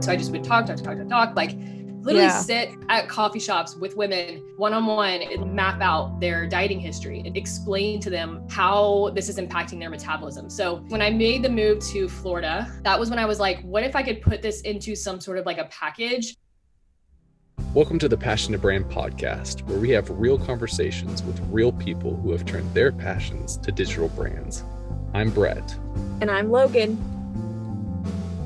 So I just would talk, talk, talk, talk, talk, like literally yeah. sit at coffee shops with women one on one and map out their dieting history and explain to them how this is impacting their metabolism. So when I made the move to Florida, that was when I was like, what if I could put this into some sort of like a package? Welcome to the Passion to Brand podcast, where we have real conversations with real people who have turned their passions to digital brands. I'm Brett. And I'm Logan.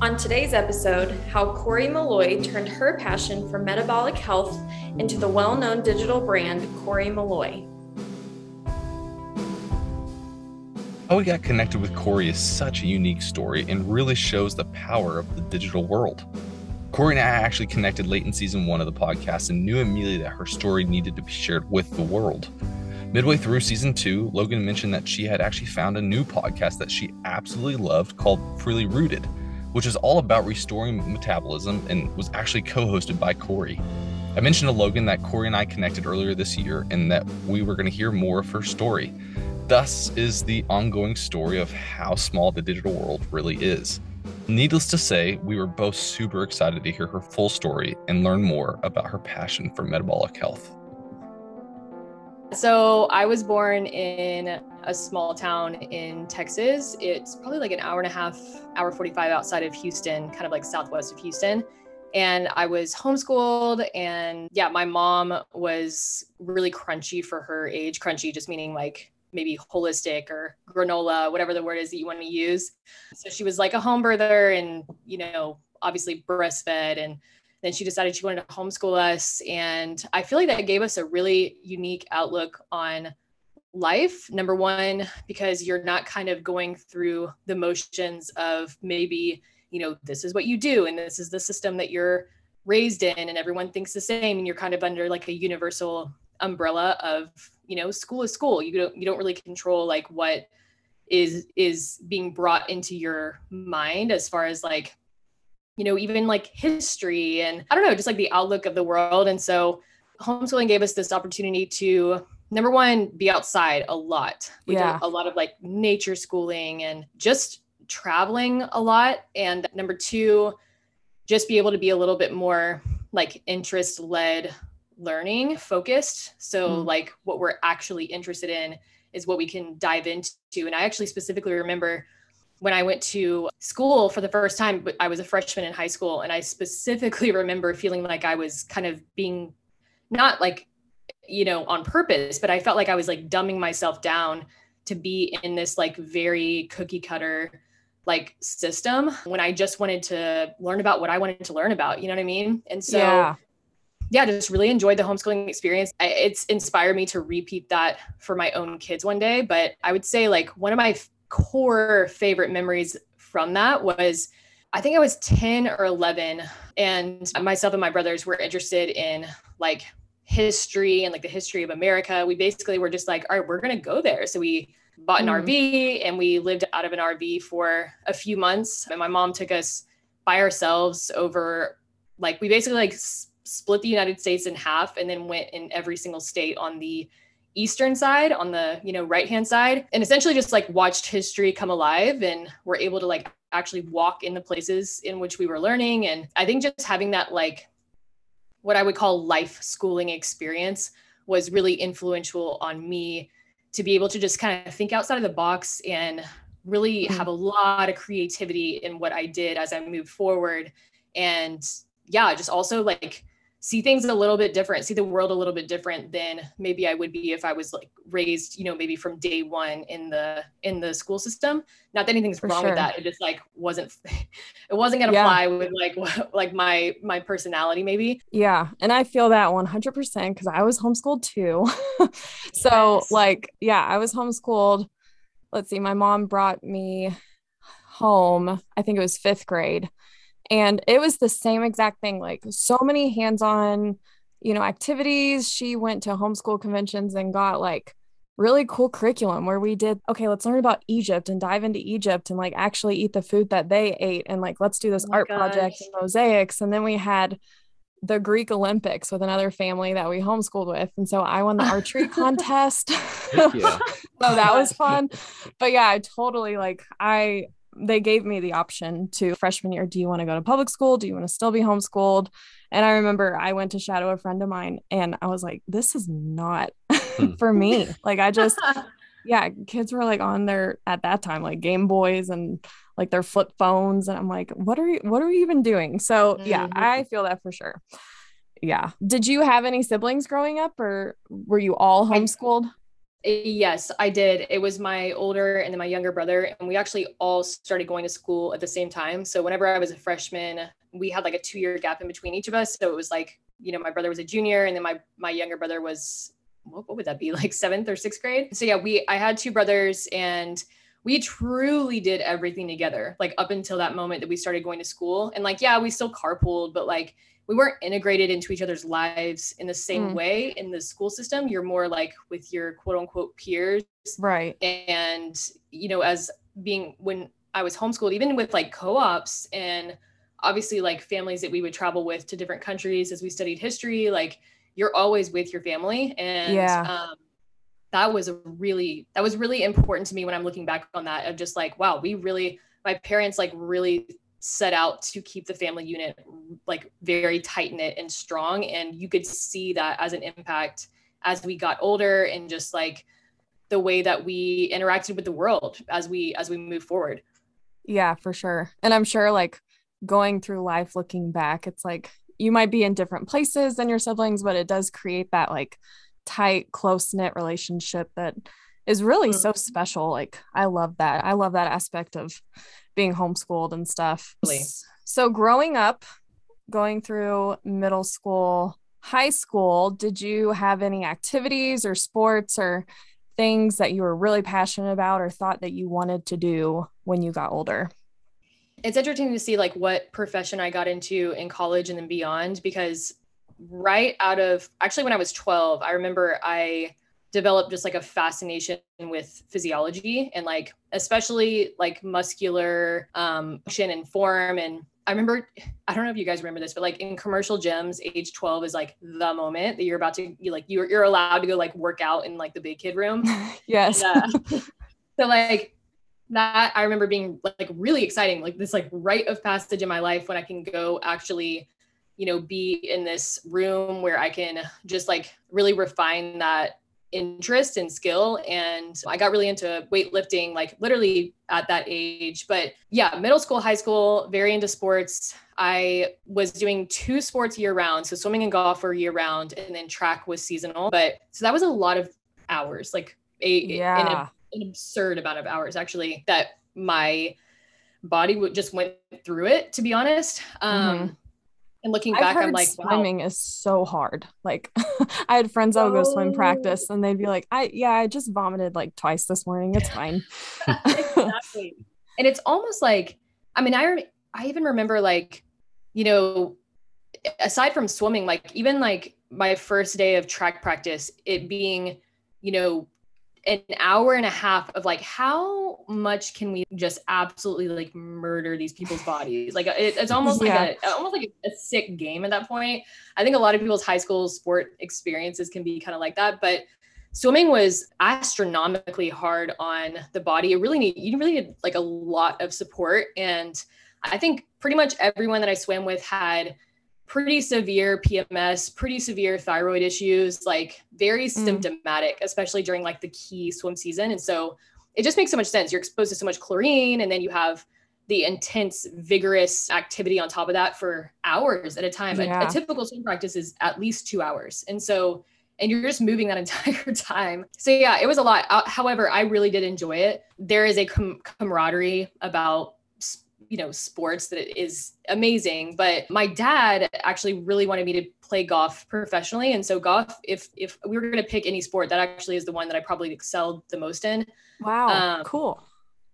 On today's episode, how Kori Meloy turned her passion for metabolic health into the well known digital brand Kori Meloy. How we got connected with Kori is such a unique story and really shows the power of the digital world. Kori and I actually connected late in season one of the podcast and knew immediately that her story needed to be shared with the world. Midway through season two, Logan mentioned that she had actually found a new podcast that she absolutely loved called Freely Rooted which is all about restoring metabolism and was actually co hosted by Kori. I mentioned to Logan that Kori and I connected earlier this year and that we were going to hear more of her story. Thus is the ongoing story of how small the digital world really is. Needless to say, we were both super excited to hear her full story and learn more about her passion for metabolic health. So I was born in a small town in Texas. It's probably like an hour and a half, hour 45 outside of Houston, kind of like southwest of Houston. And I was homeschooled. And yeah, my mom was really crunchy for her age. Crunchy just meaning like maybe holistic or granola, whatever the word is that you want to use. So she was like a home birther and, you know, obviously breastfed and then she decided she wanted to homeschool us. And I feel like that gave us a really unique outlook on life. Number one, because you're not kind of going through the motions of maybe, you know, this is what you do and this is the system that you're raised in and everyone thinks the same and you're kind of under like a universal umbrella of you know school is school you don't you don't really control like what is is being brought into your mind as far as like you know, even like history and I don't know, just like the outlook of the world. And so homeschooling gave us this opportunity to number one, be outside a lot. We yeah. did a lot of like nature schooling and just traveling a lot. And number two, just be able to be a little bit more like interest led learning focused. So, mm. like, what we're actually interested in is what we can dive into. And I actually specifically remember when I went to school for the first time, but I was a freshman in high school. And I specifically remember feeling like I was kind of being not like, you know, on purpose, but I felt like I was like dumbing myself down to be in this like very cookie cutter like system when I just wanted to learn about what I wanted to learn about. You know what I mean? And so, yeah, yeah just really enjoyed the homeschooling experience. I, it's inspired me to repeat that for my own kids one day. But I would say like one of my core favorite memories from that was I think I was 10 or 11 and myself and my brothers were interested in like history and like the history of America. We basically were just like, all right, we're going to go there. So we bought an mm. RV and we lived out of an RV for a few months. And my mom took us by ourselves over like we basically like s- split the United States in half and then went in every single state on the eastern side on the you know right hand side and essentially just like watched history come alive and were able to like actually walk in the places in which we were learning and i think just having that like what i would call life schooling experience was really influential on me to be able to just kind of think outside of the box and really mm-hmm. have a lot of creativity in what i did as i moved forward and yeah just also like see things a little bit different, see the world a little bit different than maybe I would be if I was like raised, you know, maybe from day one in the in the school system. Not that anything's For wrong sure. with that. It just like wasn't it wasn't gonna yeah. fly with like like my my personality maybe. Yeah. And I feel that 100 percent because I was homeschooled too. so yes. like yeah, I was homeschooled. Let's see, my mom brought me home. I think it was fifth grade and it was the same exact thing like so many hands-on you know activities. She went to homeschool conventions and got like really cool curriculum where we did okay let's learn about egypt and dive into egypt and like actually eat the food that they ate and like let's do this oh art gosh. project and mosaics. And then we had the greek olympics with another family that we homeschooled with. And so i won the archery contest. So that was fun. But yeah i totally like i they gave me the option to freshman year do you want to go to public school? Do you want to still be homeschooled? And i remember i went to shadow a friend of mine and i was like this is not hmm. for me. Like i just yeah kids were like on their at that time like game boys and like their flip phones and i'm like what are you what are you even doing? So yeah mm-hmm. i feel that for sure. Yeah. Did you have any siblings growing up or were you all homeschooled Yes, I did. It was my older and then my younger brother, and we actually all started going to school at the same time. So whenever I was a freshman, we had like a two-year gap in between each of us. So it was like, you know, my brother was a junior, and then my my younger brother was what, what would that be like seventh or sixth grade? So yeah, we I had two brothers, and we truly did everything together, like up until that moment that we started going to school. And like, yeah, we still carpooled, but like we weren't integrated into each other's lives in the same mm. way in the school system. You're more like with your quote unquote peers. Right. And you know as being when i was homeschooled even with like co-ops and obviously like families that we would travel with to different countries as we studied history like you're always with your family. And yeah. um, that was a really that was really important to me when i'm looking back on that of just like wow we really my parents like really set out to keep the family unit like very tight knit and strong. And you could see that as an impact as we got older and just like the way that we interacted with the world as we as we move forward. Yeah for sure. And i'm sure like going through life looking back it's like you might be in different places than your siblings but it does create that like tight close knit relationship that is really mm-hmm. so special like i love that i love that aspect of being homeschooled and stuff. Really? So growing up, going through middle school, high school, did you have any activities or sports or things that you were really passionate about or thought that you wanted to do when you got older? It's interesting to see like what profession I got into in college and then beyond because right out of actually when I was 12, I remember I developed just like a fascination with physiology and like especially like muscular um function and form and I remember, I don't know if you guys remember this, but like in commercial gyms, age 12 is like the moment that you're about to, you like, you're, you're allowed to go like work out in like the big kid room. yes. And, uh, so like that, I remember being like really exciting, like this like rite of passage in my life when I can go actually, you know, be in this room where I can just like really refine that interest and skill. And i got really into weightlifting like literally at that age. But yeah middle school high school very into sports. I was doing two sports year round so swimming and golf were year round and then track was seasonal. But so that was a lot of hours like a, yeah. an, an absurd amount of hours actually that my body would just went through it to be honest. Um mm-hmm and looking back, I'm like, swimming wow. is so hard. Like, I had friends that would go swim oh. practice, and they'd be like, "I yeah, I just vomited like twice this morning. It's fine." exactly. And it's almost like, I mean, I I even remember like, you know, aside from swimming, like even like my first day of track practice, it being, you know, an hour and a half of like how much can we just absolutely like murder these people's bodies? Like it, it's almost yeah. like a almost like a, a, sick game at that point. I think a lot of people's high school sport experiences can be kind of like that but swimming was astronomically hard on the body. It really need you really need like a lot of support and i think pretty much everyone that i swam with had pretty severe PMS, pretty severe thyroid issues, like very mm. symptomatic, especially during like the key swim season. And so it just makes so much sense. You're exposed to so much chlorine, and then you have the intense, vigorous activity on top of that for hours at a time. Yeah. A, a typical swim practice is at least two hours. And so, and you're just moving that entire time. So, yeah, it was a lot. Uh, however, I really did enjoy it. There is a com- camaraderie about you know sports that is amazing but my dad actually really wanted me to play golf professionally. And so golf if if we were going to pick any sport that actually is the one that i probably excelled the most in. Wow um, cool.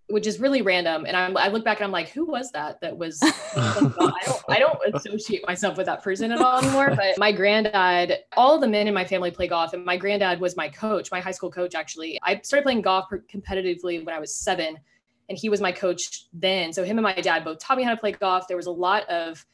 which is really random. And I'm, i look back and i'm like who was that that was I, don't, I don't associate myself with that person at all anymore but my granddad all the men in my family play golf. And my granddad was my coach my high school coach actually. I started playing golf competitively when i was seven and he was my coach then. So him and my dad both taught me how to play golf. There was a lot of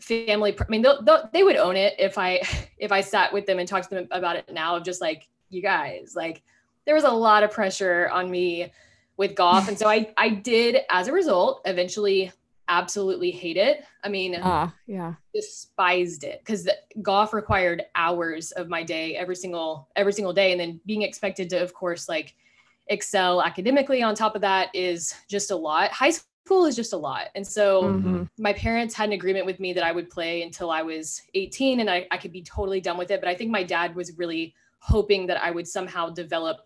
family. I mean, they'll, they'll, they would own it if I if I sat with them and talked to them about it now. Of just like you guys, like there was a lot of pressure on me with golf. And so I I did as a result eventually absolutely hate it. I mean, uh, yeah, despised it because golf required hours of my day every single every single day, and then being expected to, of course, like excel academically on top of that is just a lot. High school is just a lot, and so Mm-hmm. my parents had an agreement with me that I would play until I was 18, and I, I could be totally done with it. But I think my dad was really hoping that I would somehow develop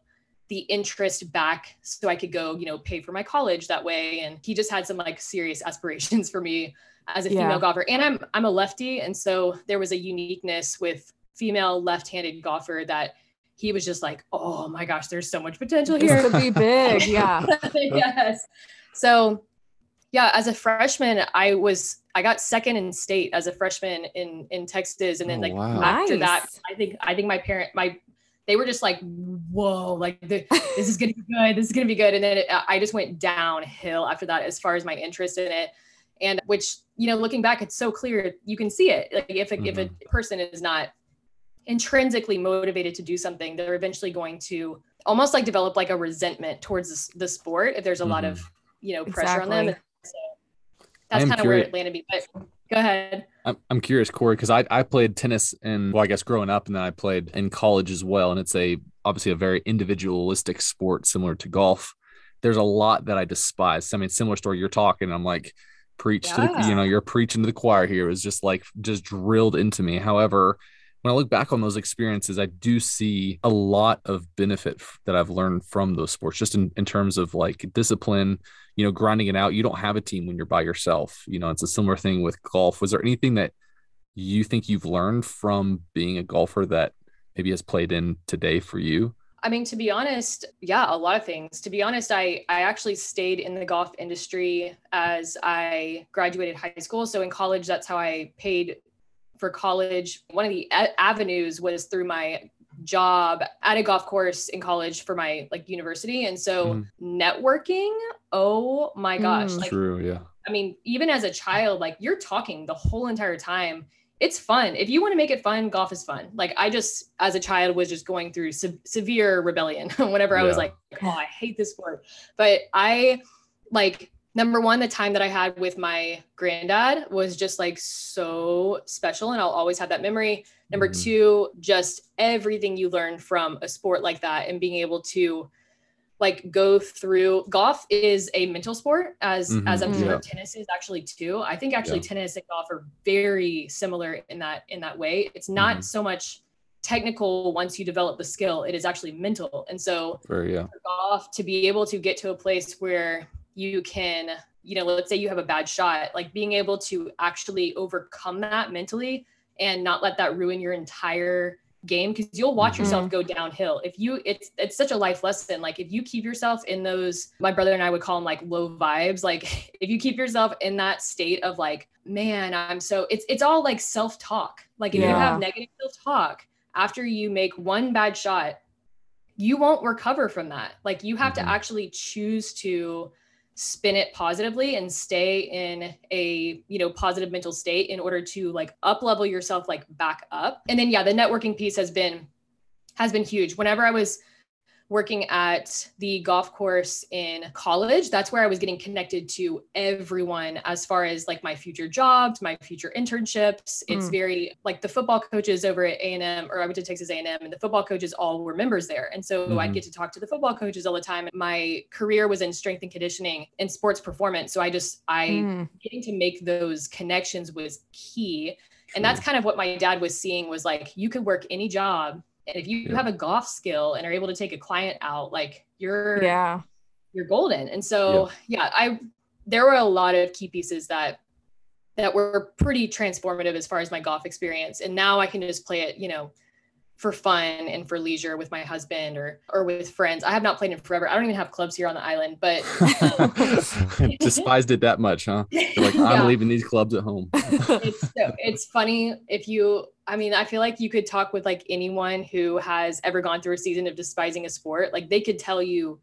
the interest back so I could go, you know, pay for my college that way. And he just had some like serious aspirations for me as a female Yeah. golfer. And I'm I'm a lefty. And so there was a uniqueness with female left-handed golfer that he was just like, oh my gosh, there's so much potential This here. could be big. Yeah. yes. So yeah, as a freshman, I was I got second in state as a freshman in in Texas, and then Oh, like wow. after that, I think I think my parent my they were just like, whoa, like the, this is gonna be good, this is gonna be good, and then it, I just went downhill after that as far as my interest in it, and which you know looking back, it's so clear you can see it. Like if a, if a mm-hmm. person is not intrinsically motivated to do something, they're eventually going to almost like develop like a resentment towards the, the sport if there's a lot of mm-hmm. you know pressure on them. So that's kind of where curious- it landed me. But go ahead. I'm, I'm curious, Kori, because I, I played tennis and well, I guess growing up, and then I played in college as well. And it's a obviously a very individualistic sport, similar to golf. There's a lot that I despise. I mean, similar story. You're talking, I'm like, preach to the, you know, you're preaching to the choir here. It was just like just drilled into me. However, when I look back on those experiences, I do see a lot of benefit that I've learned from those sports, just in, in terms of like discipline, you know, grinding it out. You don't have a team when you're by yourself. You know, it's a similar thing with golf. Was there anything that you think you've learned from being a golfer that maybe has played in today for you? I mean, to be honest, yeah, a lot of things. To be honest, I I actually stayed in the golf industry as I graduated high school. So in college, that's how I paid for college. One of the a- avenues was through my job at a golf course in college for my like university. And so Mhm. networking, oh my gosh, Mm. like True. Yeah. I mean, even as a child, like you're talking the whole entire time. It's fun. If you want to make it fun, golf is fun. Like I just, as a child, was just going through se- severe rebellion whenever I was like, oh, I hate this sport. But I like number one, the time that I had with my granddad was just like so special, and I'll always have that memory. Number Mhm. two, just everything you learn from a sport like that and being able to like go through golf is a mental sport as Mhm. as I'm sure Yeah. tennis is actually too. I think actually Yeah. tennis and golf are very similar in that in that way. It's not Mhm. so much technical once you develop the skill, it is actually mental. And so Very. Yeah. for golf to be able to get to a place where you can you know let's say you have a bad shot like being able to actually overcome that mentally and not let that ruin your entire game because you'll watch Mhm. yourself go downhill if you it's it's such a life lesson like if you keep yourself in those my brother and i would call them like low vibes like if you keep yourself in that state of like man i'm so it's it's all like self-talk like if you have negative self-talk after you make one bad shot you won't recover from that. Like you have Mhm. to actually choose to spin it positively and stay in a you know positive mental state in order to like up level yourself like back up. And then yeah the networking piece has been has been huge. Whenever i was working at the golf course in college. That's where i was getting connected to everyone as far as like my future jobs my future internships. It's Mm. very like the football coaches over at a&m or i went to texas a&m and the football coaches all were members there. And so i'd Mhm. get to talk to the football coaches all the time. My career was in strength and conditioning and sports performance. So i just i Mm. getting to make those connections was key. And that's kind of what my dad was seeing was like you could work any job and if you Yeah. have a golf skill and are able to take a client out like you're Yeah. you're golden and so yeah. i there were a lot of key pieces that that were pretty transformative as far as my golf experience and now i can just play it you know for fun and for leisure with my husband or or with friends i have not played in forever i don't even have clubs here on the island but um, Despised it that much, huh? You're like, I'm Yeah. leaving these clubs at home. it's so it's funny if you i mean i feel like you could talk with like anyone who has ever gone through a season of despising a sport like they could tell you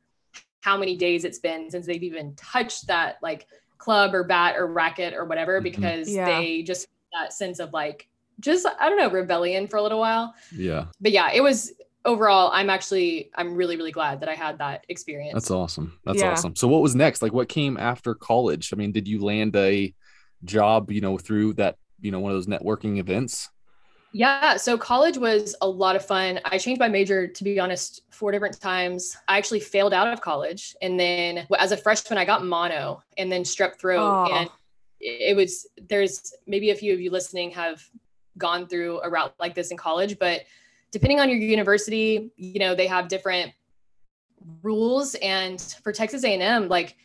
how many days it's been since they've even touched that like club or bat or racket or whatever Mhm. because Yeah. they just that sense of like just i don't know rebellion for a little while Yeah. but yeah it was overall, I'm actually I'm really really glad that I had that experience. That's awesome. That's Yeah. awesome. So what was next? Like what came after college? I mean, did you land a job, you know, through that, you know, one of those networking events? Yeah, so college was a lot of fun. I changed my major to be honest four different times. I actually failed out of college and then as a freshman I got mono and then strep throat Oh. and it was there's maybe a few of you listening have gone through a route like this in college, but depending on your university, you know, they have different rules and for Texas A&M like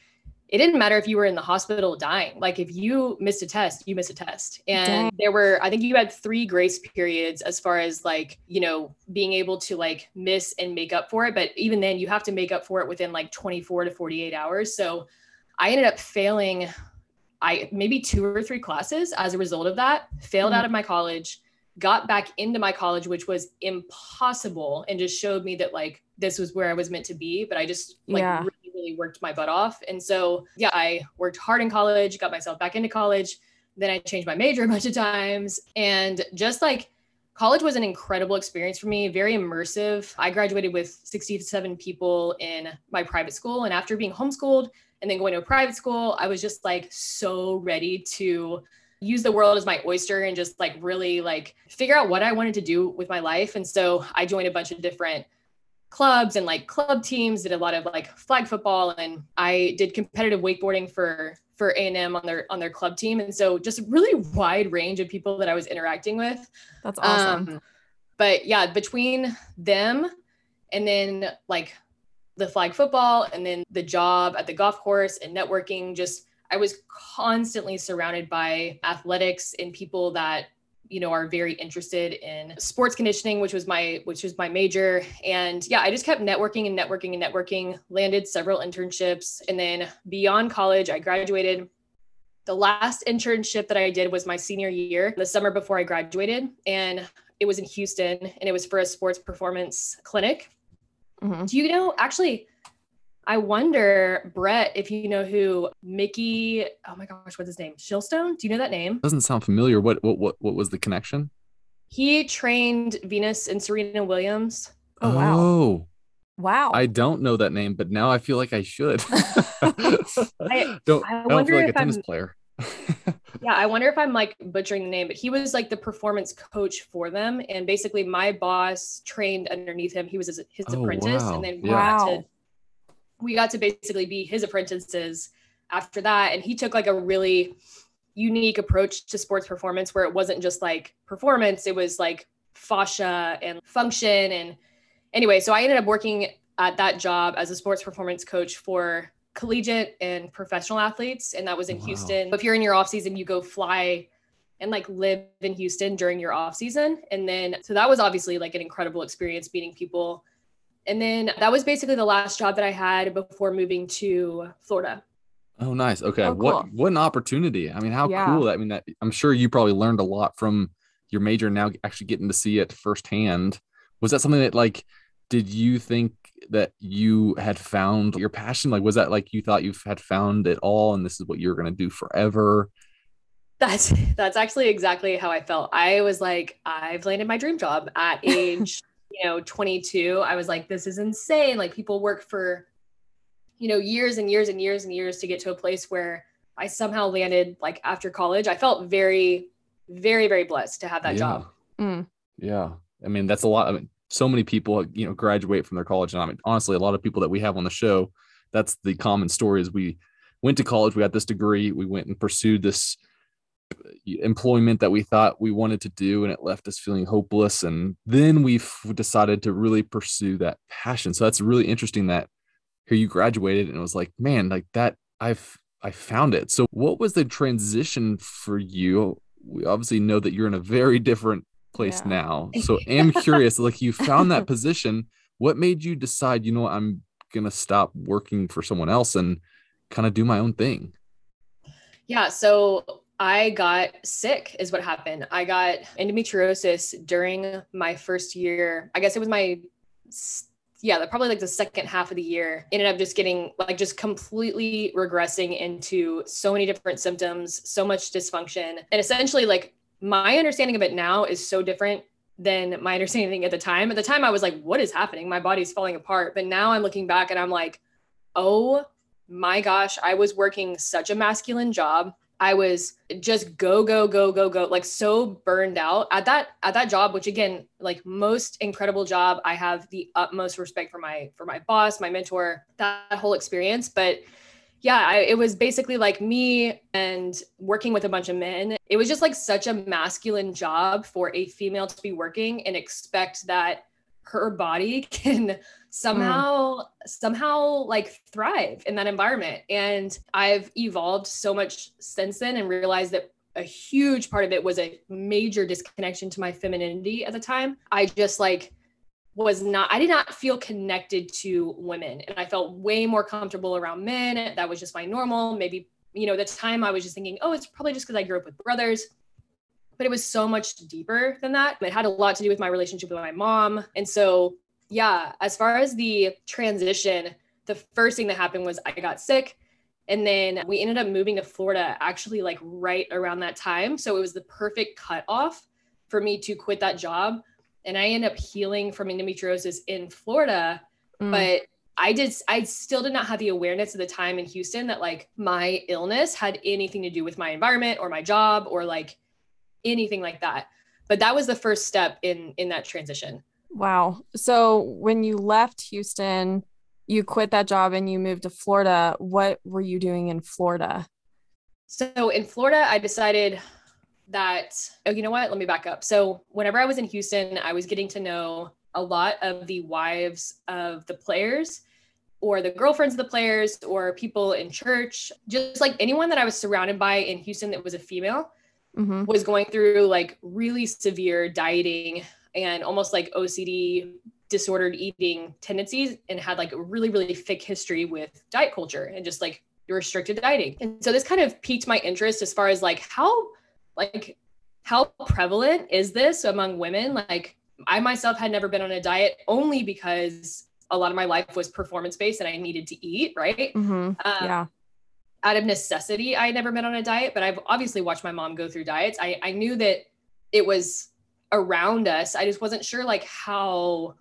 it didn't matter if you were in the hospital dying. Like if you missed a test, you missed a test. And Dang. there were, I think you had three grace periods as far as like, you know, being able to like miss and make up for it. But even then you have to make up for it within like 24 to 48 hours. So I ended up failing I maybe two or three classes as a result of that, failed Mhm. out of my college, got back into my college, which was impossible and just showed me that like this was where I was meant to be. But I just like Yeah. really, really worked my butt off. And so yeah, I worked hard in college, got myself back into college. Then I changed my major a bunch of times. And just like college was an incredible experience for me, very immersive. I graduated with 67 people in my private school. And after being homeschooled and then going to a private school, I was just like so ready to use the world as my oyster and just like really like figure out what I wanted to do with my life. And so I joined a bunch of different clubs and like club teams, did a lot of like flag football and I did competitive wakeboarding for for A&M on their on their club team. And so just a really wide range of people that I was interacting with. That's awesome. Um, but yeah, between them and then like the flag football and then the job at the golf course and networking, just I was constantly surrounded by athletics and people that you know are very interested in sports conditioning which was my which was my major and yeah i just kept networking and networking and networking landed several internships and then beyond college i graduated the last internship that I did was my senior year, the summer before I graduated. And it was in Houston and it was for a sports performance clinic. Mhm. Do you know, actually, I wonder, Brett, if you know who Mickey, oh my gosh, what's his name? Shilstone? Do you know that name? Doesn't sound familiar. What what what what was the connection? He trained Venus and Serena Williams. Oh, wow. Oh, Wow. I don't know that name, but now I feel like I should. I- don't I I, don't wonder feel like a if I'm- tennis player. Yeah, I wonder if I'm like butchering the name, but he was like the performance coach for them. And basically, my boss trained underneath him. He was his, his Oh, apprentice. wow. And then we, Yeah. got to, we got to basically be his apprentices after that. And he took like a really unique approach to sports performance where it wasn't just like performance, it was like fascia and function. And anyway, so I ended up working at that job as a sports performance coach for collegiate and professional athletes and that was in Wow. Houston. If you're in your off season, you go fly and like live in Houston during your off season. And then so that was obviously like an incredible experience meeting people. And then that was basically the last job that I had before moving to Florida. Oh, nice. Okay. Oh, What cool. what an opportunity. I mean, how Yeah. cool. I mean, that I'm sure you probably learned a lot from your major now actually getting to see it firsthand. Was that something that like did you think that you had found your passion? Like was that like you thought you had found it all and this is what you're going to do forever? That's that's actually exactly how I felt. I was like, I've landed my dream job at age, you know, 22. I was like, this is insane. Like people work for, you know, years and years and years and years to get to a place where I somehow landed like after college. I felt very, very, very blessed to have that yeah. job. Mm. Yeah. I mean, that's a lot. I mean, so many people, you know, graduate from their college. And I mean, honestly, a lot of people that we have on the show, that's the common story is we went to college, we got this degree, we went and pursued this employment that we thought we wanted to do, and it left us feeling hopeless. And then we decided to really pursue that passion. So that's really interesting that here you graduated and it was like, man, like that, I've, I found it. So what was the transition for you? We obviously know that you're in a very different place Yeah. now. So i'm curious, like you found that position. What made you decide, you know, what, I'm gonna stop working for someone else and kind of do my own thing? Yeah. So I got sick, is what happened. I got endometriosis during my first year. I guess it was my, yeah, probably like the second half of the year. Ended up just getting like just completely regressing into so many different symptoms, so much dysfunction. And essentially, like my understanding of it now is so different than my understanding at the time. At the time, I was like, what is happening? My body's falling apart. But now I'm looking back and I'm like, oh my gosh, I was working such a masculine job. I was just go go go go go like so burned out at that at that job which again like most incredible job. I have the utmost respect for my for my boss my mentor that whole experience. But yeah I, it was basically like me and working with a bunch of men. It was just like such a masculine job for a female to be working and expect that her body can somehow mm. somehow like thrive in that environment. And i've evolved so much since then and realized that a huge part of it was a major disconnection to my femininity at the time. I just like was not i did not feel connected to women. And i felt way more comfortable around men. That was just my normal. Maybe you know the time i was just thinking oh it's probably just because i grew up with brothers but it was so much deeper than that it had a lot to do with my relationship with my mom and so yeah, as far as the transition, the first thing that happened was I got sick. And then we ended up moving to Florida actually like right around that time. So it was the perfect cutoff for me to quit that job. And I ended up healing from endometriosis in Florida. Mm. But I did, I still did not have the awareness at the time in Houston that like my illness had anything to do with my environment or my job or like anything like that. But that was the first step in in that transition. Wow. So when you left Houston, you quit that job and you moved to Florida. What were you doing in Florida? So in Florida, I decided that, oh, you know what? Let me back up. So whenever I was in Houston, I was getting to know a lot of the wives of the players or the girlfriends of the players or people in church, just like anyone that I was surrounded by in Houston that was a female. Mm-hmm. was going through like really severe dieting and almost like OCD disordered eating tendencies and had like a really, really thick history with diet culture and just like restricted dieting. And so this kind of piqued my interest as far as like how like how prevalent is this among women? Like I myself had never been on a diet only because a lot of my life was performance based and I needed to eat, right? Mm-hmm. Um, yeah. Out of necessity, I had never been on a diet, but I've obviously watched my mom go through diets. I, I knew that it was around us. I just wasn't sure like how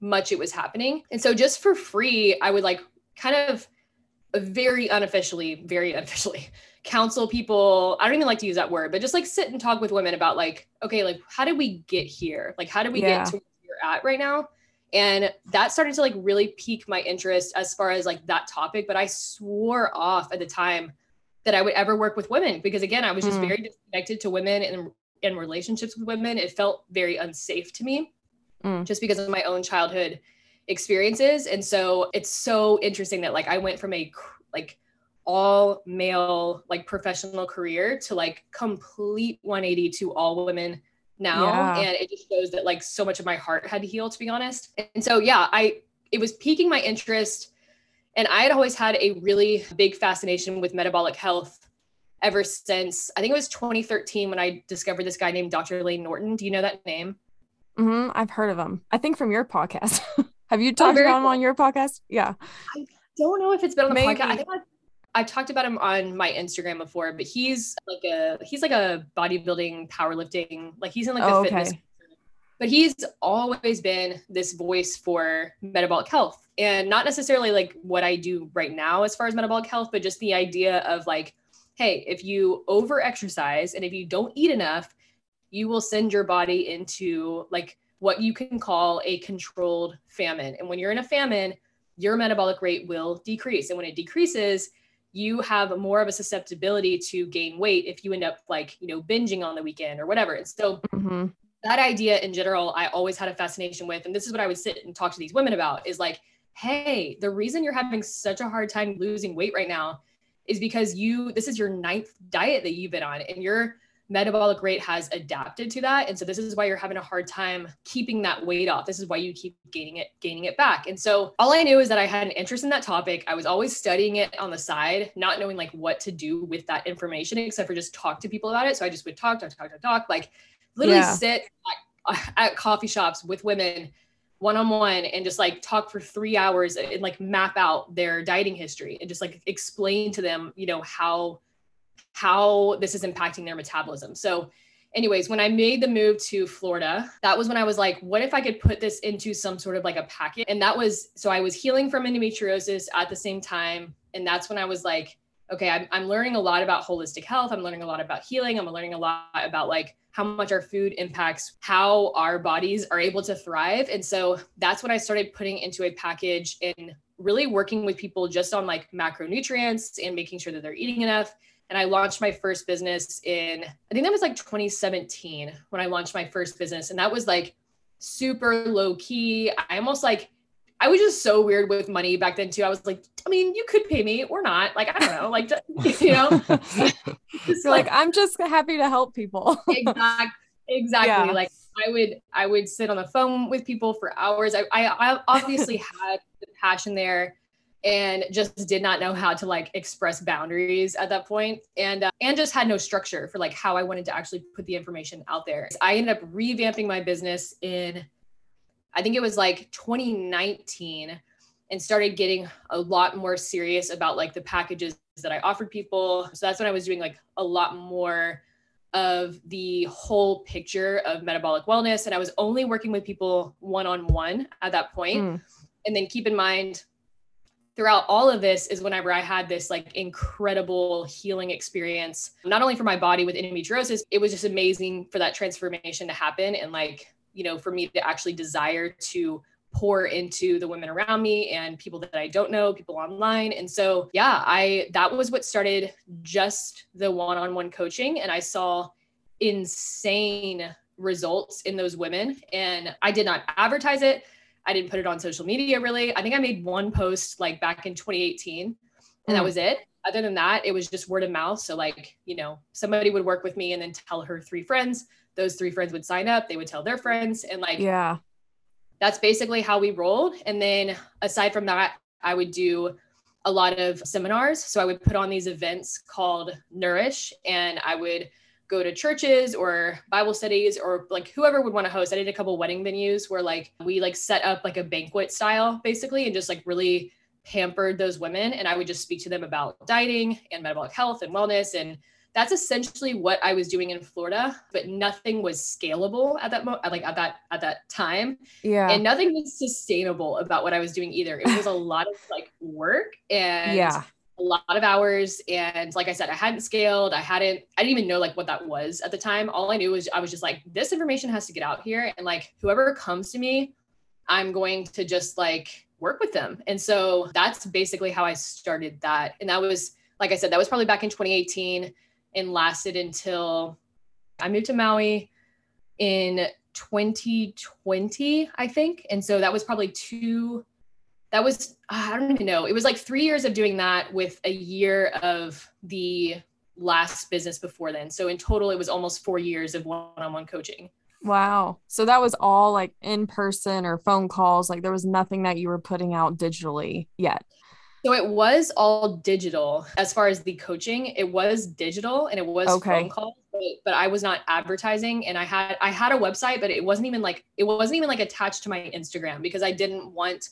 much it was happening. And so just for free, I would like kind of very unofficially, very unofficially counsel people. I don't even like to use that word, but just like sit and talk with women about like, okay, like how did we get here? Like how did we yeah. get to where you're at right now? And that started to like really pique my interest as far as like that topic. But I swore off at the time that I would ever work with women because again, I was just mm. very disconnected to women and in relationships with women, it felt very unsafe to me mm. just because of my own childhood experiences. And so it's so interesting that like I went from a like all male like professional career to like complete 180 to all women now yeah. and it just shows that like so much of my heart had to heal to be honest and so yeah i it was piquing my interest and i had always had a really big fascination with metabolic health ever since I think it was 2013 when I discovered this guy named Dr. Layne Norton. Do you know that name? Mm-hmm. I've heard of him. I think from your podcast. Have you oh, talked oh, about him on your podcast? Yeah. I don't know if it's been on the Maybe. podcast. I think I've, I've, talked about him on my Instagram before, but he's like a he's like a bodybuilding, powerlifting, like he's in like the oh, fitness. Okay. But he's always been this voice for metabolic health and not necessarily like what I do right now as far as metabolic health, but just the idea of like hey, if you over exercise and if you don't eat enough, you will send your body into like what you can call a controlled famine. And when you're in a famine, your metabolic rate will decrease. And when it decreases, you have more of a susceptibility to gain weight if you end up like, you know, binging on the weekend or whatever. And so mm-hmm. that idea in general, I always had a fascination with. And this is what I would sit and talk to these women about is like, hey, the reason you're having such a hard time losing weight right now is because you this is your ninth diet that you've been on and your metabolic rate has adapted to that. And so this is why you're having a hard time keeping that weight off. This is why you keep gaining it gaining it back. And so all i knew is that i had an interest in that topic. I was always studying it on the side not knowing like what to do with that information except for just talk to people about it. So i just would talk talk talk talk talk like literally yeah. sit at, at coffee shops with women one on one and just like talk for three hours and like map out their dieting history and just like explain to them, you know, how how this is impacting their metabolism. So anyways, when I made the move to Florida, that was when I was like, what if I could put this into some sort of like a packet? And that was so I was healing from endometriosis at the same time. And that's when I was like, okay, I'm, I'm learning a lot about holistic health. I'm learning a lot about healing. I'm learning a lot about like how much our food impacts how our bodies are able to thrive. And so that's when I started putting into a package and really working with people just on like macronutrients and making sure that they're eating enough and I launched my first business in I think that was like 2017 when I launched my first business and that was like super low key. I almost like I was just so weird with money back then too. I was like, I mean, you could pay me or not. Like, I don't know. Like, you know, like, like, I'm just happy to help people. exactly. Exactly. Yeah. Like I would, I would sit on the phone with people for hours. I, I, I obviously had the passion there and just did not know how to like express boundaries at that point and uh, and just had no structure for like how I wanted to actually put the information out there. I ended up revamping my business in I think it was like 2019 and started getting a lot more serious about like the packages that I offered people. So that's when I was doing like a lot more of the whole picture of metabolic wellness and I was only working with people one on one at that point. Mm. And then keep in mind throughout all of this is whenever I had this like incredible healing experience, not only for my body with endometriosis, it was just amazing for that transformation to happen and like, you know, for me to actually desire to pour into the women around me and people that I don't know, people online. And so, yeah, I that was what started just the one-on-one coaching and I saw insane results in those women and I did not advertise it. I didn't put it on social media really. I think I made one post like back in 2018 and mm. that was it. Other than that, it was just word of mouth. So like, you know, somebody would work with me and then tell her three friends. Those three friends would sign up, they would tell their friends and like Yeah. That's basically how we rolled. And then aside from that, I would do a lot of seminars. So I would put on these events called Nourish and I would go to churches or Bible studies or like whoever would want to host. I did a couple wedding venues where like we like set up like a banquet style basically and just like really pampered those women and I would just speak to them about dieting and metabolic health and wellness and that's essentially what I was doing in Florida, but nothing was scalable at that moment, like at that at that time. Yeah. And nothing was sustainable about what I was doing either. It was a lot of like work and yeah a lot of hours. And like i said i hadn't scaled i hadn't i didn't even know like what that was at the time. All i knew was i was just like this information has to get out here. And like whoever comes to me i'm going to just like work with them. And so that's basically how i started that. And that was like i said that was probably back in 2018 and lasted until i moved to maui in 2020 i think. And so that was probably two that was ah, I don't even know. It was like three years of doing that with a year of the last business before then. So in total, it was almost four years of one-on-one coaching. Wow. So that was all like in person or phone calls. Like there was nothing that you were putting out digitally yet. So it was all digital as far as the coaching. It was digital and it was okay. phone calls, but, but I was not advertising. And I had I had a website, but it wasn't even like it wasn't even like attached to my Instagram because I didn't want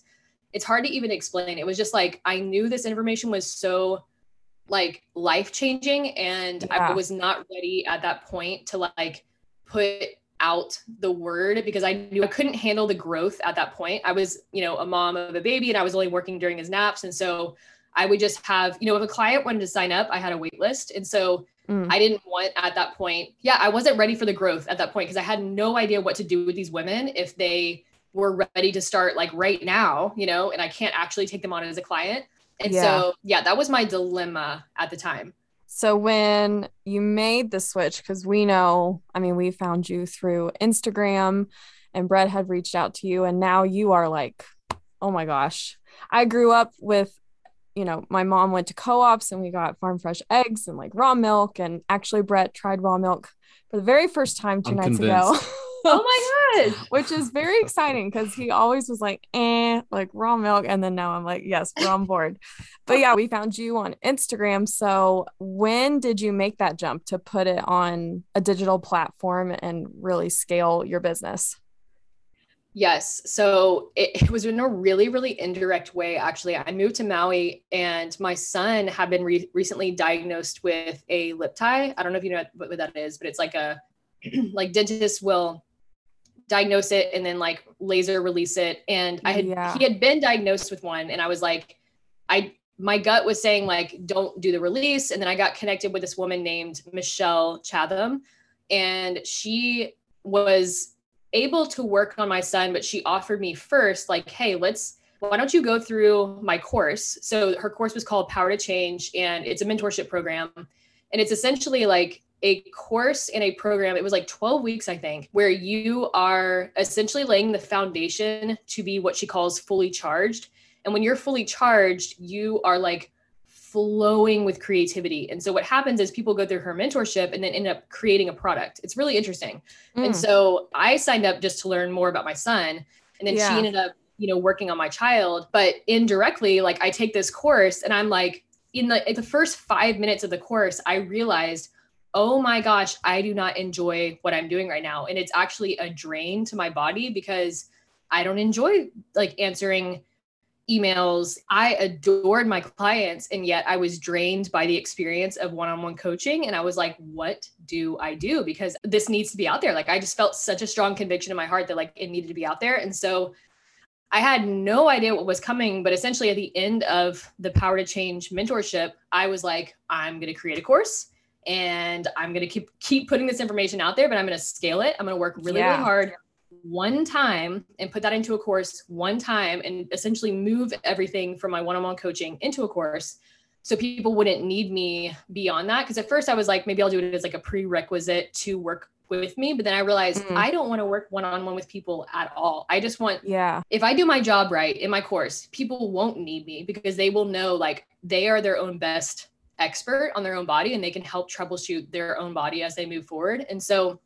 it's hard to even explain. It was just like I knew this information was so like life changing and yeah. I was not ready at that point to like put out the word because I knew I couldn't handle the growth at that point. I was, you know, a mom of a baby and I was only working during his naps and so I would just have, you know, if a client wanted to sign up, I had a wait list. And so mm. I didn't want at that point. Yeah, I wasn't ready for the growth at that point because I had no idea what to do with these women if they were ready to start like right now, you know, and I can't actually take them on as a client. And yeah. so, yeah, that was my dilemma at the time. So when you made the switch, because we know, I mean, we found you through Instagram and Brett had reached out to you, and now you are like, oh my gosh. I grew up with, you know, my mom went to co ops and we got farm fresh eggs and like raw milk. And actually, Brett tried raw milk for the very first time 2 I'm nights convinced. ago. oh my god which is very exciting because he always was like eh like raw milk and then now i'm like yes we're on board but yeah we found you on instagram so when did you make that jump to put it on a digital platform and really scale your business Yes. So it, it, was in a really, really indirect way. Actually, I moved to Maui and my son had been re- recently diagnosed with a lip tie. I don't know if you know what that is, but it's like a like dentists will diagnose it and then like laser release it. And I had Yeah. he had been diagnosed with one, and I was like, I my gut was saying like don't do the release. And then I got connected with this woman named Michelle Chatham, and she was able to work on my son, but she offered me first, like, hey, let's why don't you go through my course? So her course was called Power to Change, and it's a mentorship program. And it's essentially like a course in a program. It was like 12 weeks, I think, where you are essentially laying the foundation to be what she calls fully charged. And when you're fully charged, you are like flowing with creativity. And so what happens is people go through her mentorship and then end up creating a product. It's really interesting. Mm. And so I signed up just to learn more about my son. And then Yeah. she ended up, you know, working on my child. But indirectly, like I take this course and I'm like, in the in the first five minutes of the course, I realized, oh my gosh, I do not enjoy what I'm doing right now. And it's actually a drain to my body because I don't enjoy like answering emails. I adored my clients, and yet I was drained by the experience of one on one coaching. And I was like, what do I do? Because this needs to be out there. Like, I just felt such a strong conviction in my heart that like it needed to be out there. And so I had no idea what was coming, but essentially at the end of the Power to Change mentorship, I was like, I'm going to create a course and I'm going to keep keep putting this information out there, but I'm going to scale it. I'm going to work really Yeah. really hard one time and put that into a course one time and essentially move everything from my one-on-one coaching into a course so people wouldn't need me beyond that because at first I was like maybe I'll do it as like a prerequisite to work with me but then I realized Mhm. I don't want to work one-on-one with people at all. I just want Yeah. if I do my job right in my course, people won't need me because they will know like they are their own best expert on their own body and they can help troubleshoot their own body as they move forward. And so,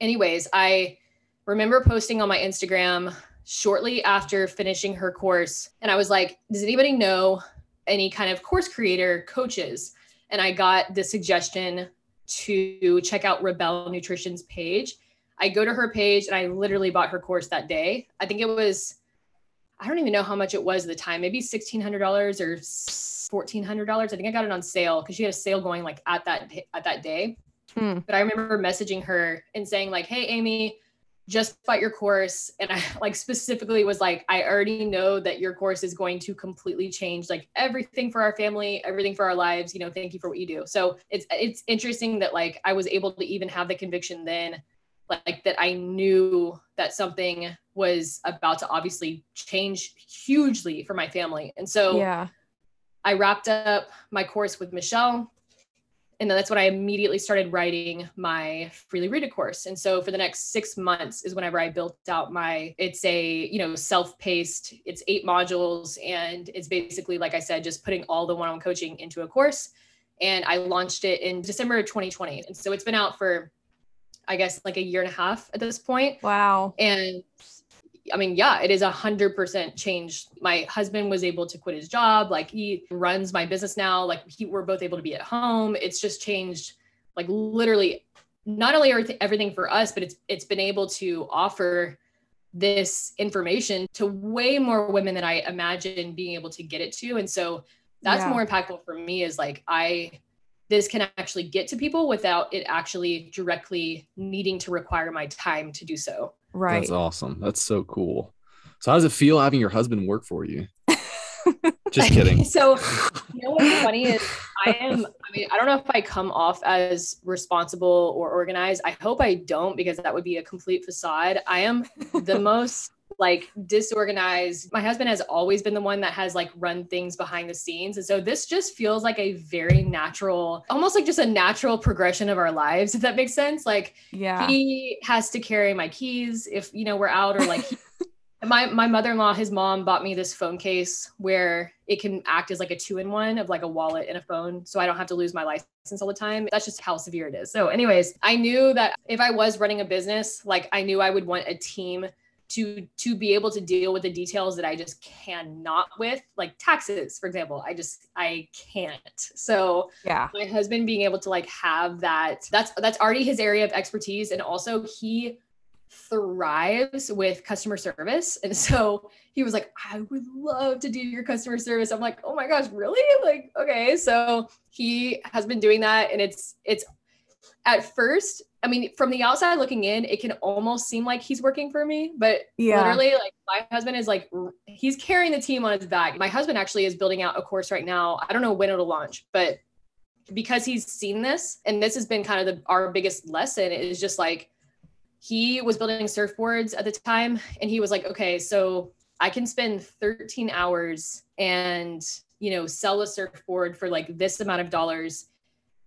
anyways, I remember posting on my Instagram shortly after finishing her course. And I was like, does anybody know any kind of course creator coaches? And I got the suggestion to check out Rebel Nutrition's page. I go to her page and I literally bought her course that day. I think it was, I don't even know how much it was at the time, maybe $1,600 or $1,400. I think I got it on sale because she had a sale going like at that, at that day. Hmm. But I remember messaging her and saying like, Hey, Amy, just bought your course. And I like specifically was like, I already know that your course is going to completely change like everything for our family, everything for our lives. You know, thank you for what you do. So it's, it's interesting that like I was able to even have the conviction then like that I knew that something was about to obviously change hugely for my family. And so Yeah. I wrapped up my course with Michelle. And then that's when I immediately started writing my freely rooted course. And so for the next six months is whenever I built out my, it's a, you know, self-paced, it's eight modules. And it's basically, like I said, just putting all the one-on-one coaching into a course. And I launched it in December of 2020. And so it's been out for, I guess, like a year and a half at this point. Wow. And I mean, yeah, it is a hundred percent changed. My husband was able to quit his job. Like he runs my business now. Like he, we're both able to be at home. It's just changed, like literally, not only everything, everything for us, but it's it's been able to offer this information to way more women than I imagined being able to get it to. And so that's Yeah. more impactful for me. Is like I this can actually get to people without it actually directly needing to require my time to do so. Right. That's awesome. That's so cool. So how does it feel having your husband work for you? Just kidding. so you know what's funny is I am, I mean, I don't know if I come off as responsible or organized. I hope I don't because that would be a complete facade. I am the most like disorganized. My husband has always been the one that has like run things behind the scenes. And so this just feels like a very natural, almost like just a natural progression of our lives, if that makes sense. Like yeah. he has to carry my keys if you know we're out or like he, my my mother-in-law his mom bought me this phone case where it can act as like a two-in-one of like a wallet and a phone so i don't have to lose my license all the time that's just how severe it is so anyways i knew that if i was running a business like i knew i would want a team to to be able to deal with the details that i just cannot with like taxes for example i just i can't. So yeah. my husband being able to like have that that's that's already his area of expertise and also he thrives with customer service. And so he was like i would love to do your customer service. I'm like oh my gosh really? Like okay. So he has been doing that and it's it's at first I mean, from the outside looking in, it can almost seem like he's working for me, but Yeah. literally, like my husband is like he's carrying the team on his back. My husband actually is building out a course right now. I don't know when it'll launch, but because he's seen this, and this has been kind of the, our biggest lesson is just like he was building surfboards at the time, and he was like, okay, so I can spend 13 hours and you know sell a surfboard for like this amount of dollars,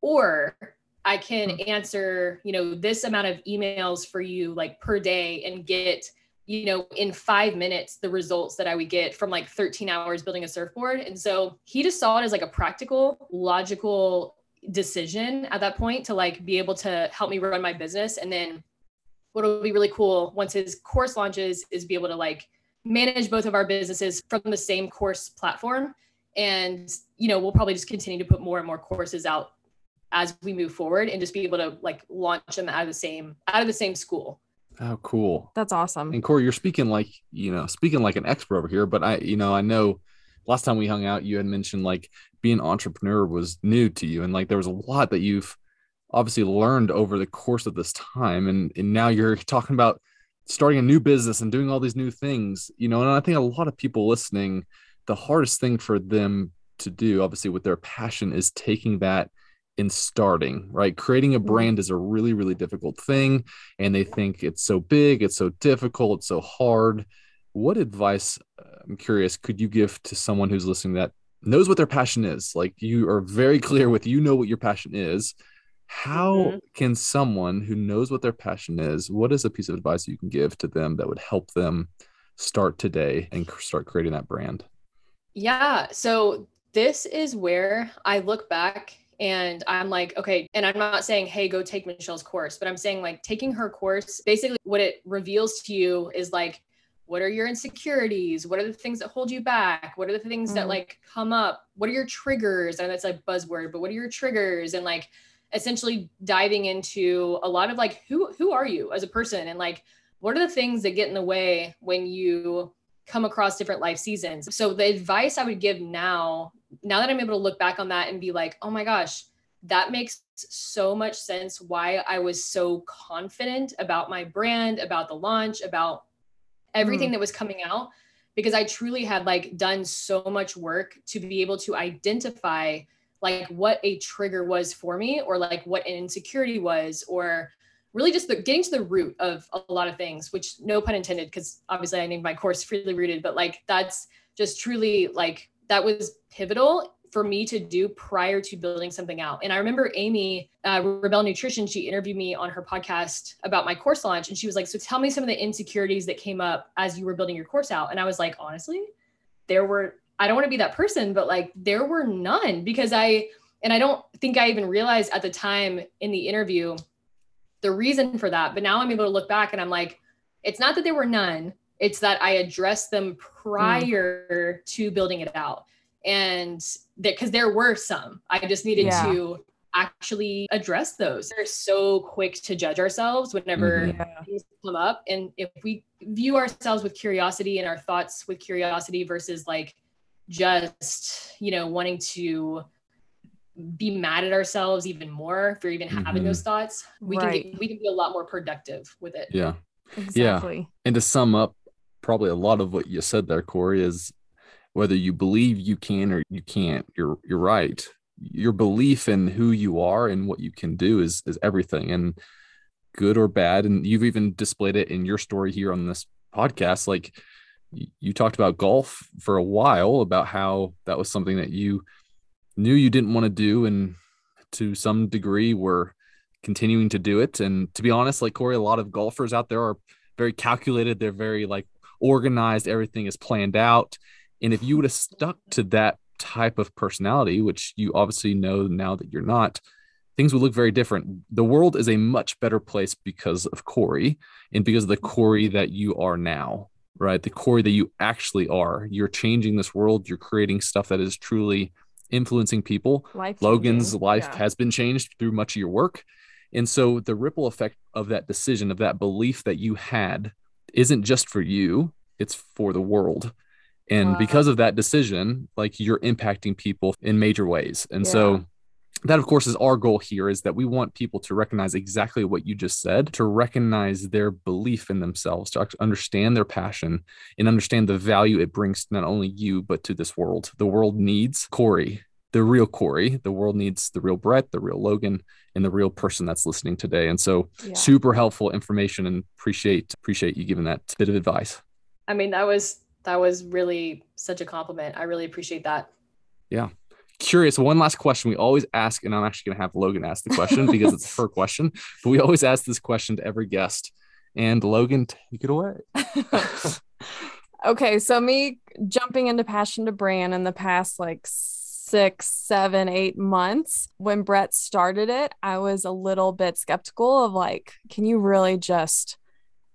or I can mm. answer, you know, this amount of emails for you like per day and get, you know, in five minutes the results that I would get from like 13 hours building a surfboard. And so he just saw it as like a practical, logical decision at that point to like be able to help me run my business. And then what will be really cool once his course launches is be able to like manage both of our businesses from the same course platform. And, you know, we'll probably just continue to put more and more courses out as we move forward and just be able to like launch them out of the same out of the same school. Oh, cool. That's awesome. And Kori, you're speaking like, you know, speaking like an expert over here, but I, you know, I know last time we hung out, you had mentioned like being an entrepreneur was new to you. And like there was a lot that you've obviously learned over the course of this time. And, and now you're talking about starting a new business and doing all these new things, you know, and I think a lot of people listening, the hardest thing for them to do, obviously, with their passion is taking that in starting, right? Creating a Mhm. brand is a really, really difficult thing. And they think it's so big, it's so difficult, it's so hard. What advice, I'm curious, could you give to someone who's listening that knows what their passion is? Like you are very clear with, you know what your passion is. How Mhm. can someone who knows what their passion is, what is a piece of advice you can give to them that would help them start today and start creating that brand? Yeah. So this is where I look back and I'm like, okay, and I'm not saying, hey, go take Michelle's course, but I'm saying like taking her course, basically what it reveals to you is like, what are your insecurities? What are the things that hold you back? What are the things that Mm. like come up? What are your triggers? And that's like buzzword, but what are your triggers? And like essentially diving into a lot of like who who are you as a person and like what are the things that get in the way when you come across different life seasons. So the advice I would give now, now that I'm able to look back on that and be like, oh my gosh, that makes so much sense why I was so confident about my brand, about the launch, about everything mm. that was coming out because I truly had like done so much work to be able to identify like what a trigger was for me or like what an insecurity was or really just the, getting to the root of a lot of things which no pun intended because obviously i named my course freely rooted but like that's just truly like that was pivotal for me to do prior to building something out. And i remember amy uh, rebel nutrition she interviewed me on her podcast about my course launch. And she was like so tell me some of the insecurities that came up as you were building your course out. And i was like honestly there were i don't want to be that person but like there were none. Because i and i don't think i even realized at the time in the interview the reason for that. But now I'm able to look back and I'm like, it's not that there were none, it's that I addressed them prior to building it out. And that because there were some, I just needed Yeah. to actually address those. We're so quick to judge ourselves whenever Mhm. Yeah. things come up. And if we view ourselves with curiosity and our thoughts with curiosity versus like just, you know, wanting to be mad at ourselves even more for even having Mhm. those thoughts, we can get, we can be a lot more productive with it. Yeah. Exactly. And to sum up, probably a lot of what you said there, Kori, is whether you believe you can or you can't, you're you're right. Your belief in who you are and what you can do is is everything. And good or bad. And you've even displayed it in your story here on this podcast. Like you talked about golf for a while, about how that was something that you knew you didn't want to do and to some degree were continuing to do it. And to be honest, like Kori, a lot of golfers out there are very calculated. They're very like organized. Everything is planned out. And if you would have stuck to that type of personality, which you obviously know now that you're not, things would look very different. The world is a much better place because of Kori and because of the Kori that you are now, right? The Kori that you actually are. You're changing this world. You're creating stuff that is truly influencing people. Life Logan's changing. life Yeah. has been changed through much of your work. And so the ripple effect of that decision, of that belief that you had, isn't just for you, it's for the world. And Wow. because of that decision, like you're impacting people in major ways. And Yeah. so that of course is our goal here is that we want people to recognize exactly what you just said to recognize their belief in themselves to understand their passion and understand the value it brings to not only you but to this world the world needs kori the real kori. The world needs the real brett the real logan and the real person that's listening today. And so yeah. super helpful information and appreciate appreciate you giving that bit of advice. I mean that was that was really such a compliment. I really appreciate that. Yeah. Curious one last question. We always ask and i'm actually going to have logan ask the question because it's her question but we always ask this question to every guest. And logan take it away. Okay so me jumping into passion to brand in the past like six seven eight months when brett started it i was a little bit skeptical of like can you really just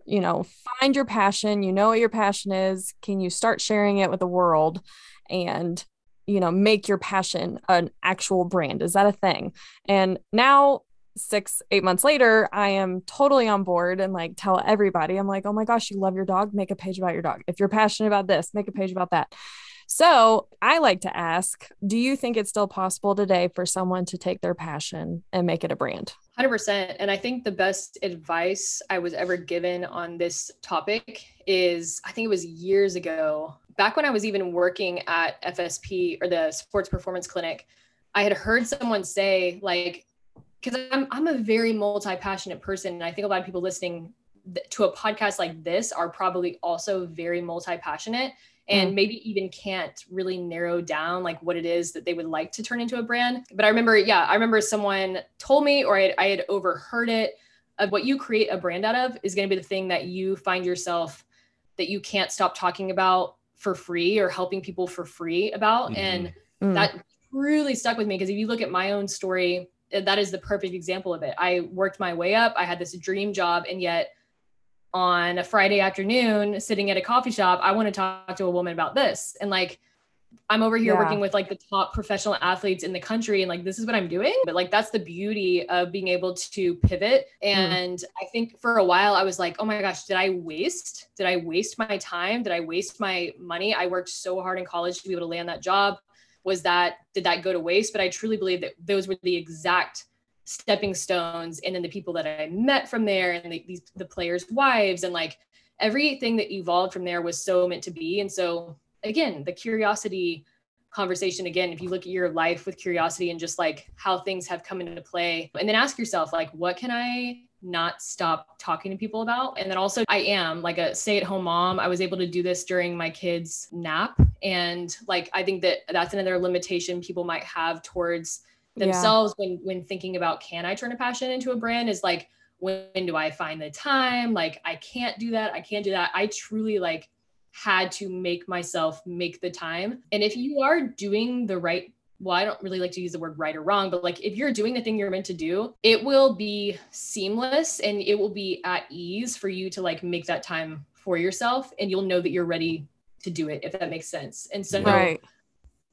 you know find your passion you know what your passion is can you start sharing it with the world and you know make your passion an actual brand? Is that a thing? And now six eight months later i am totally on board and like tell everybody i'm like oh my gosh you love your dog? Make a page about your dog. If you're passionate about this make a page about that so i like to ask do you think it's still possible today for someone to take their passion and make it a brand 100% and i think the best advice i was ever given on this topic is i think it was years ago back when I was even working at FSP or the sports performance clinic, I had heard someone say, like, because I'm, I'm a very multi passionate person. And I think a lot of people listening to a podcast like this are probably also very multi passionate and mm. maybe even can't really narrow down like what it is that they would like to turn into a brand. But I remember, yeah, I remember someone told me or I had, I had overheard it of what you create a brand out of is going to be the thing that you find yourself that you can't stop talking about for free or helping people for free about. Mm-hmm. And mm. that really stuck with me because if you look at my own story, that is the perfect example of it. I worked my way up, I had this dream job, and yet on a Friday afternoon, sitting at a coffee shop, I want to talk to a woman about this. And like, I'm over here yeah. working with like the top professional athletes in the country and like this is what I'm doing. But like that's the beauty of being able to pivot. Hmm. And mm. I think for a while I was like, oh my gosh, did I waste? Did I waste my time? Did I waste my money? I worked so hard in college to be able to land that job. Was that did that go to waste? But I truly believe that those were the exact stepping stones and then the people that I met from there and the, these the players' wives and like everything that evolved from there was so meant to be. And so again, the curiosity conversation again if you look at your life with curiosity and just like how things have come into play and then ask yourself like what can i not stop talking to people about? And then also i am like a stay-at-home mom. I was able to do this during my kids nap. And like i think that that's another limitation people might have towards themselves yeah. when when thinking about can i turn a passion into a brand is like when do i find the time like i can't do that i can't do that i truly like had to make myself make the time. And if you are doing the right well, I don't really like to use the word right or wrong, but like if you're doing the thing you're meant to do, it will be seamless and it will be at ease for you to like make that time for yourself and you'll know that you're ready to do it if that makes sense. And so right.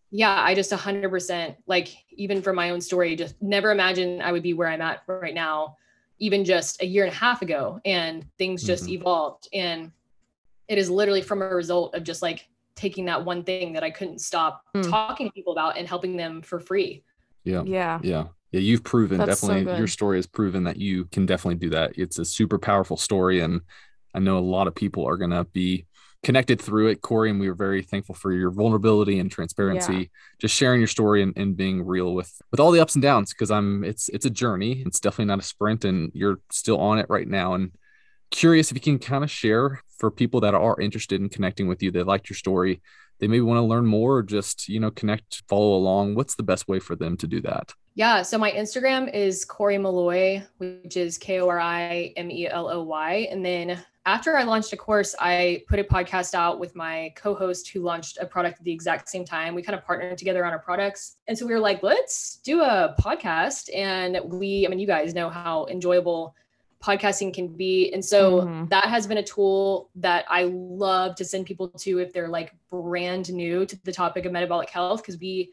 Yeah, I just 100% like even for my own story just never imagined I would be where I'm at right now even just a year and a half ago and things just mm-hmm. evolved and it is literally from a result of just like taking that one thing that I couldn't stop mm. talking to people about and helping them for free. Yeah. Yeah. Yeah. Yeah. You've proven That's definitely so your story has proven that you can definitely do that. It's a super powerful story. And I know a lot of people are going to be connected through it, Kori. And we were very thankful for your vulnerability and transparency, yeah. just sharing your story and, and being real with, with all the ups and downs. Cause I'm, it's, it's a journey. It's definitely not a sprint and you're still on it right now. And curious if you can kind of share for people that are interested in connecting with you, they liked your story, they maybe want to learn more or just, you know, connect, follow along. What's the best way for them to do that? Yeah. So my Instagram is Kori Meloy, which is K O R I M E L O Y. And then after I launched a course, I put a podcast out with my co host who launched a product at the exact same time. We kind of partnered together on our products. And so we were like, let's do a podcast. And we, I mean, you guys know how enjoyable podcasting can be. And so mm-hmm. that has been a tool that I love to send people to if they're like brand new to the topic of metabolic health because we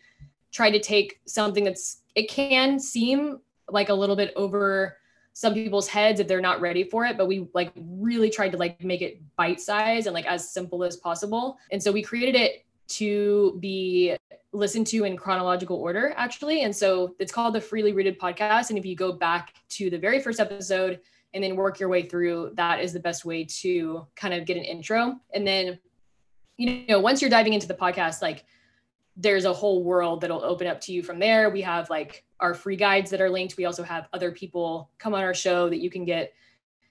try to take something that's it can seem like a little bit over some people's heads if they're not ready for it but we like really tried to like make it bite size and like as simple as possible and so we created it to be listened to in chronological order, actually. And so it's called the Freely Rooted Podcast. And if you go back to the very first episode and then work your way through, that is the best way to kind of get an intro. And then, you know, once you're diving into the podcast, like there's a whole world that'll open up to you from there. We have like our free guides that are linked. We also have other people come on our show that you can get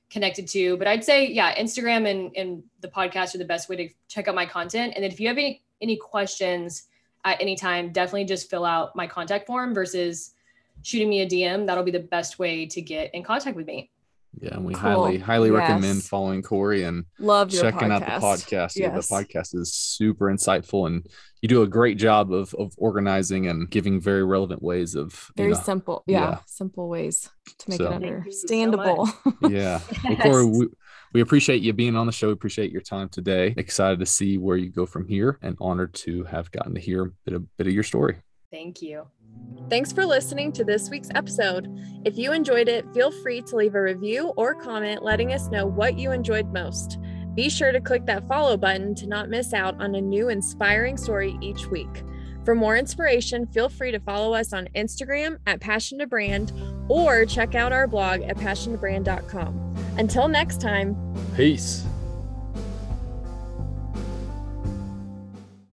connected to. But I'd say, yeah, Instagram and, and the podcast are the best way to check out my content. And then if you have any any questions at any time, definitely just fill out my contact form versus shooting me a DM. That'll be the best way to get in contact with me. Yeah, and we cool. highly, highly yes. recommend following Kori and love checking podcast. out the podcast. Yes. Yeah, the podcast is super insightful, and you do a great job of of organizing and giving very relevant ways of very know, simple, yeah, yeah, simple ways to make so. it understandable. So yeah, well, Kori, we, we appreciate you being on the show. We appreciate your time today. Excited to see where you go from here, and honored to have gotten to hear a bit, a bit of your story. Thank you. Thanks for listening to this week's episode. If you enjoyed it, feel free to leave a review or comment letting us know what you enjoyed most. Be sure to click that follow button to not miss out on a new inspiring story each week. For more inspiration, feel free to follow us on Instagram at Passion to Brand or check out our blog at passiontobrand.com. Until next time, peace.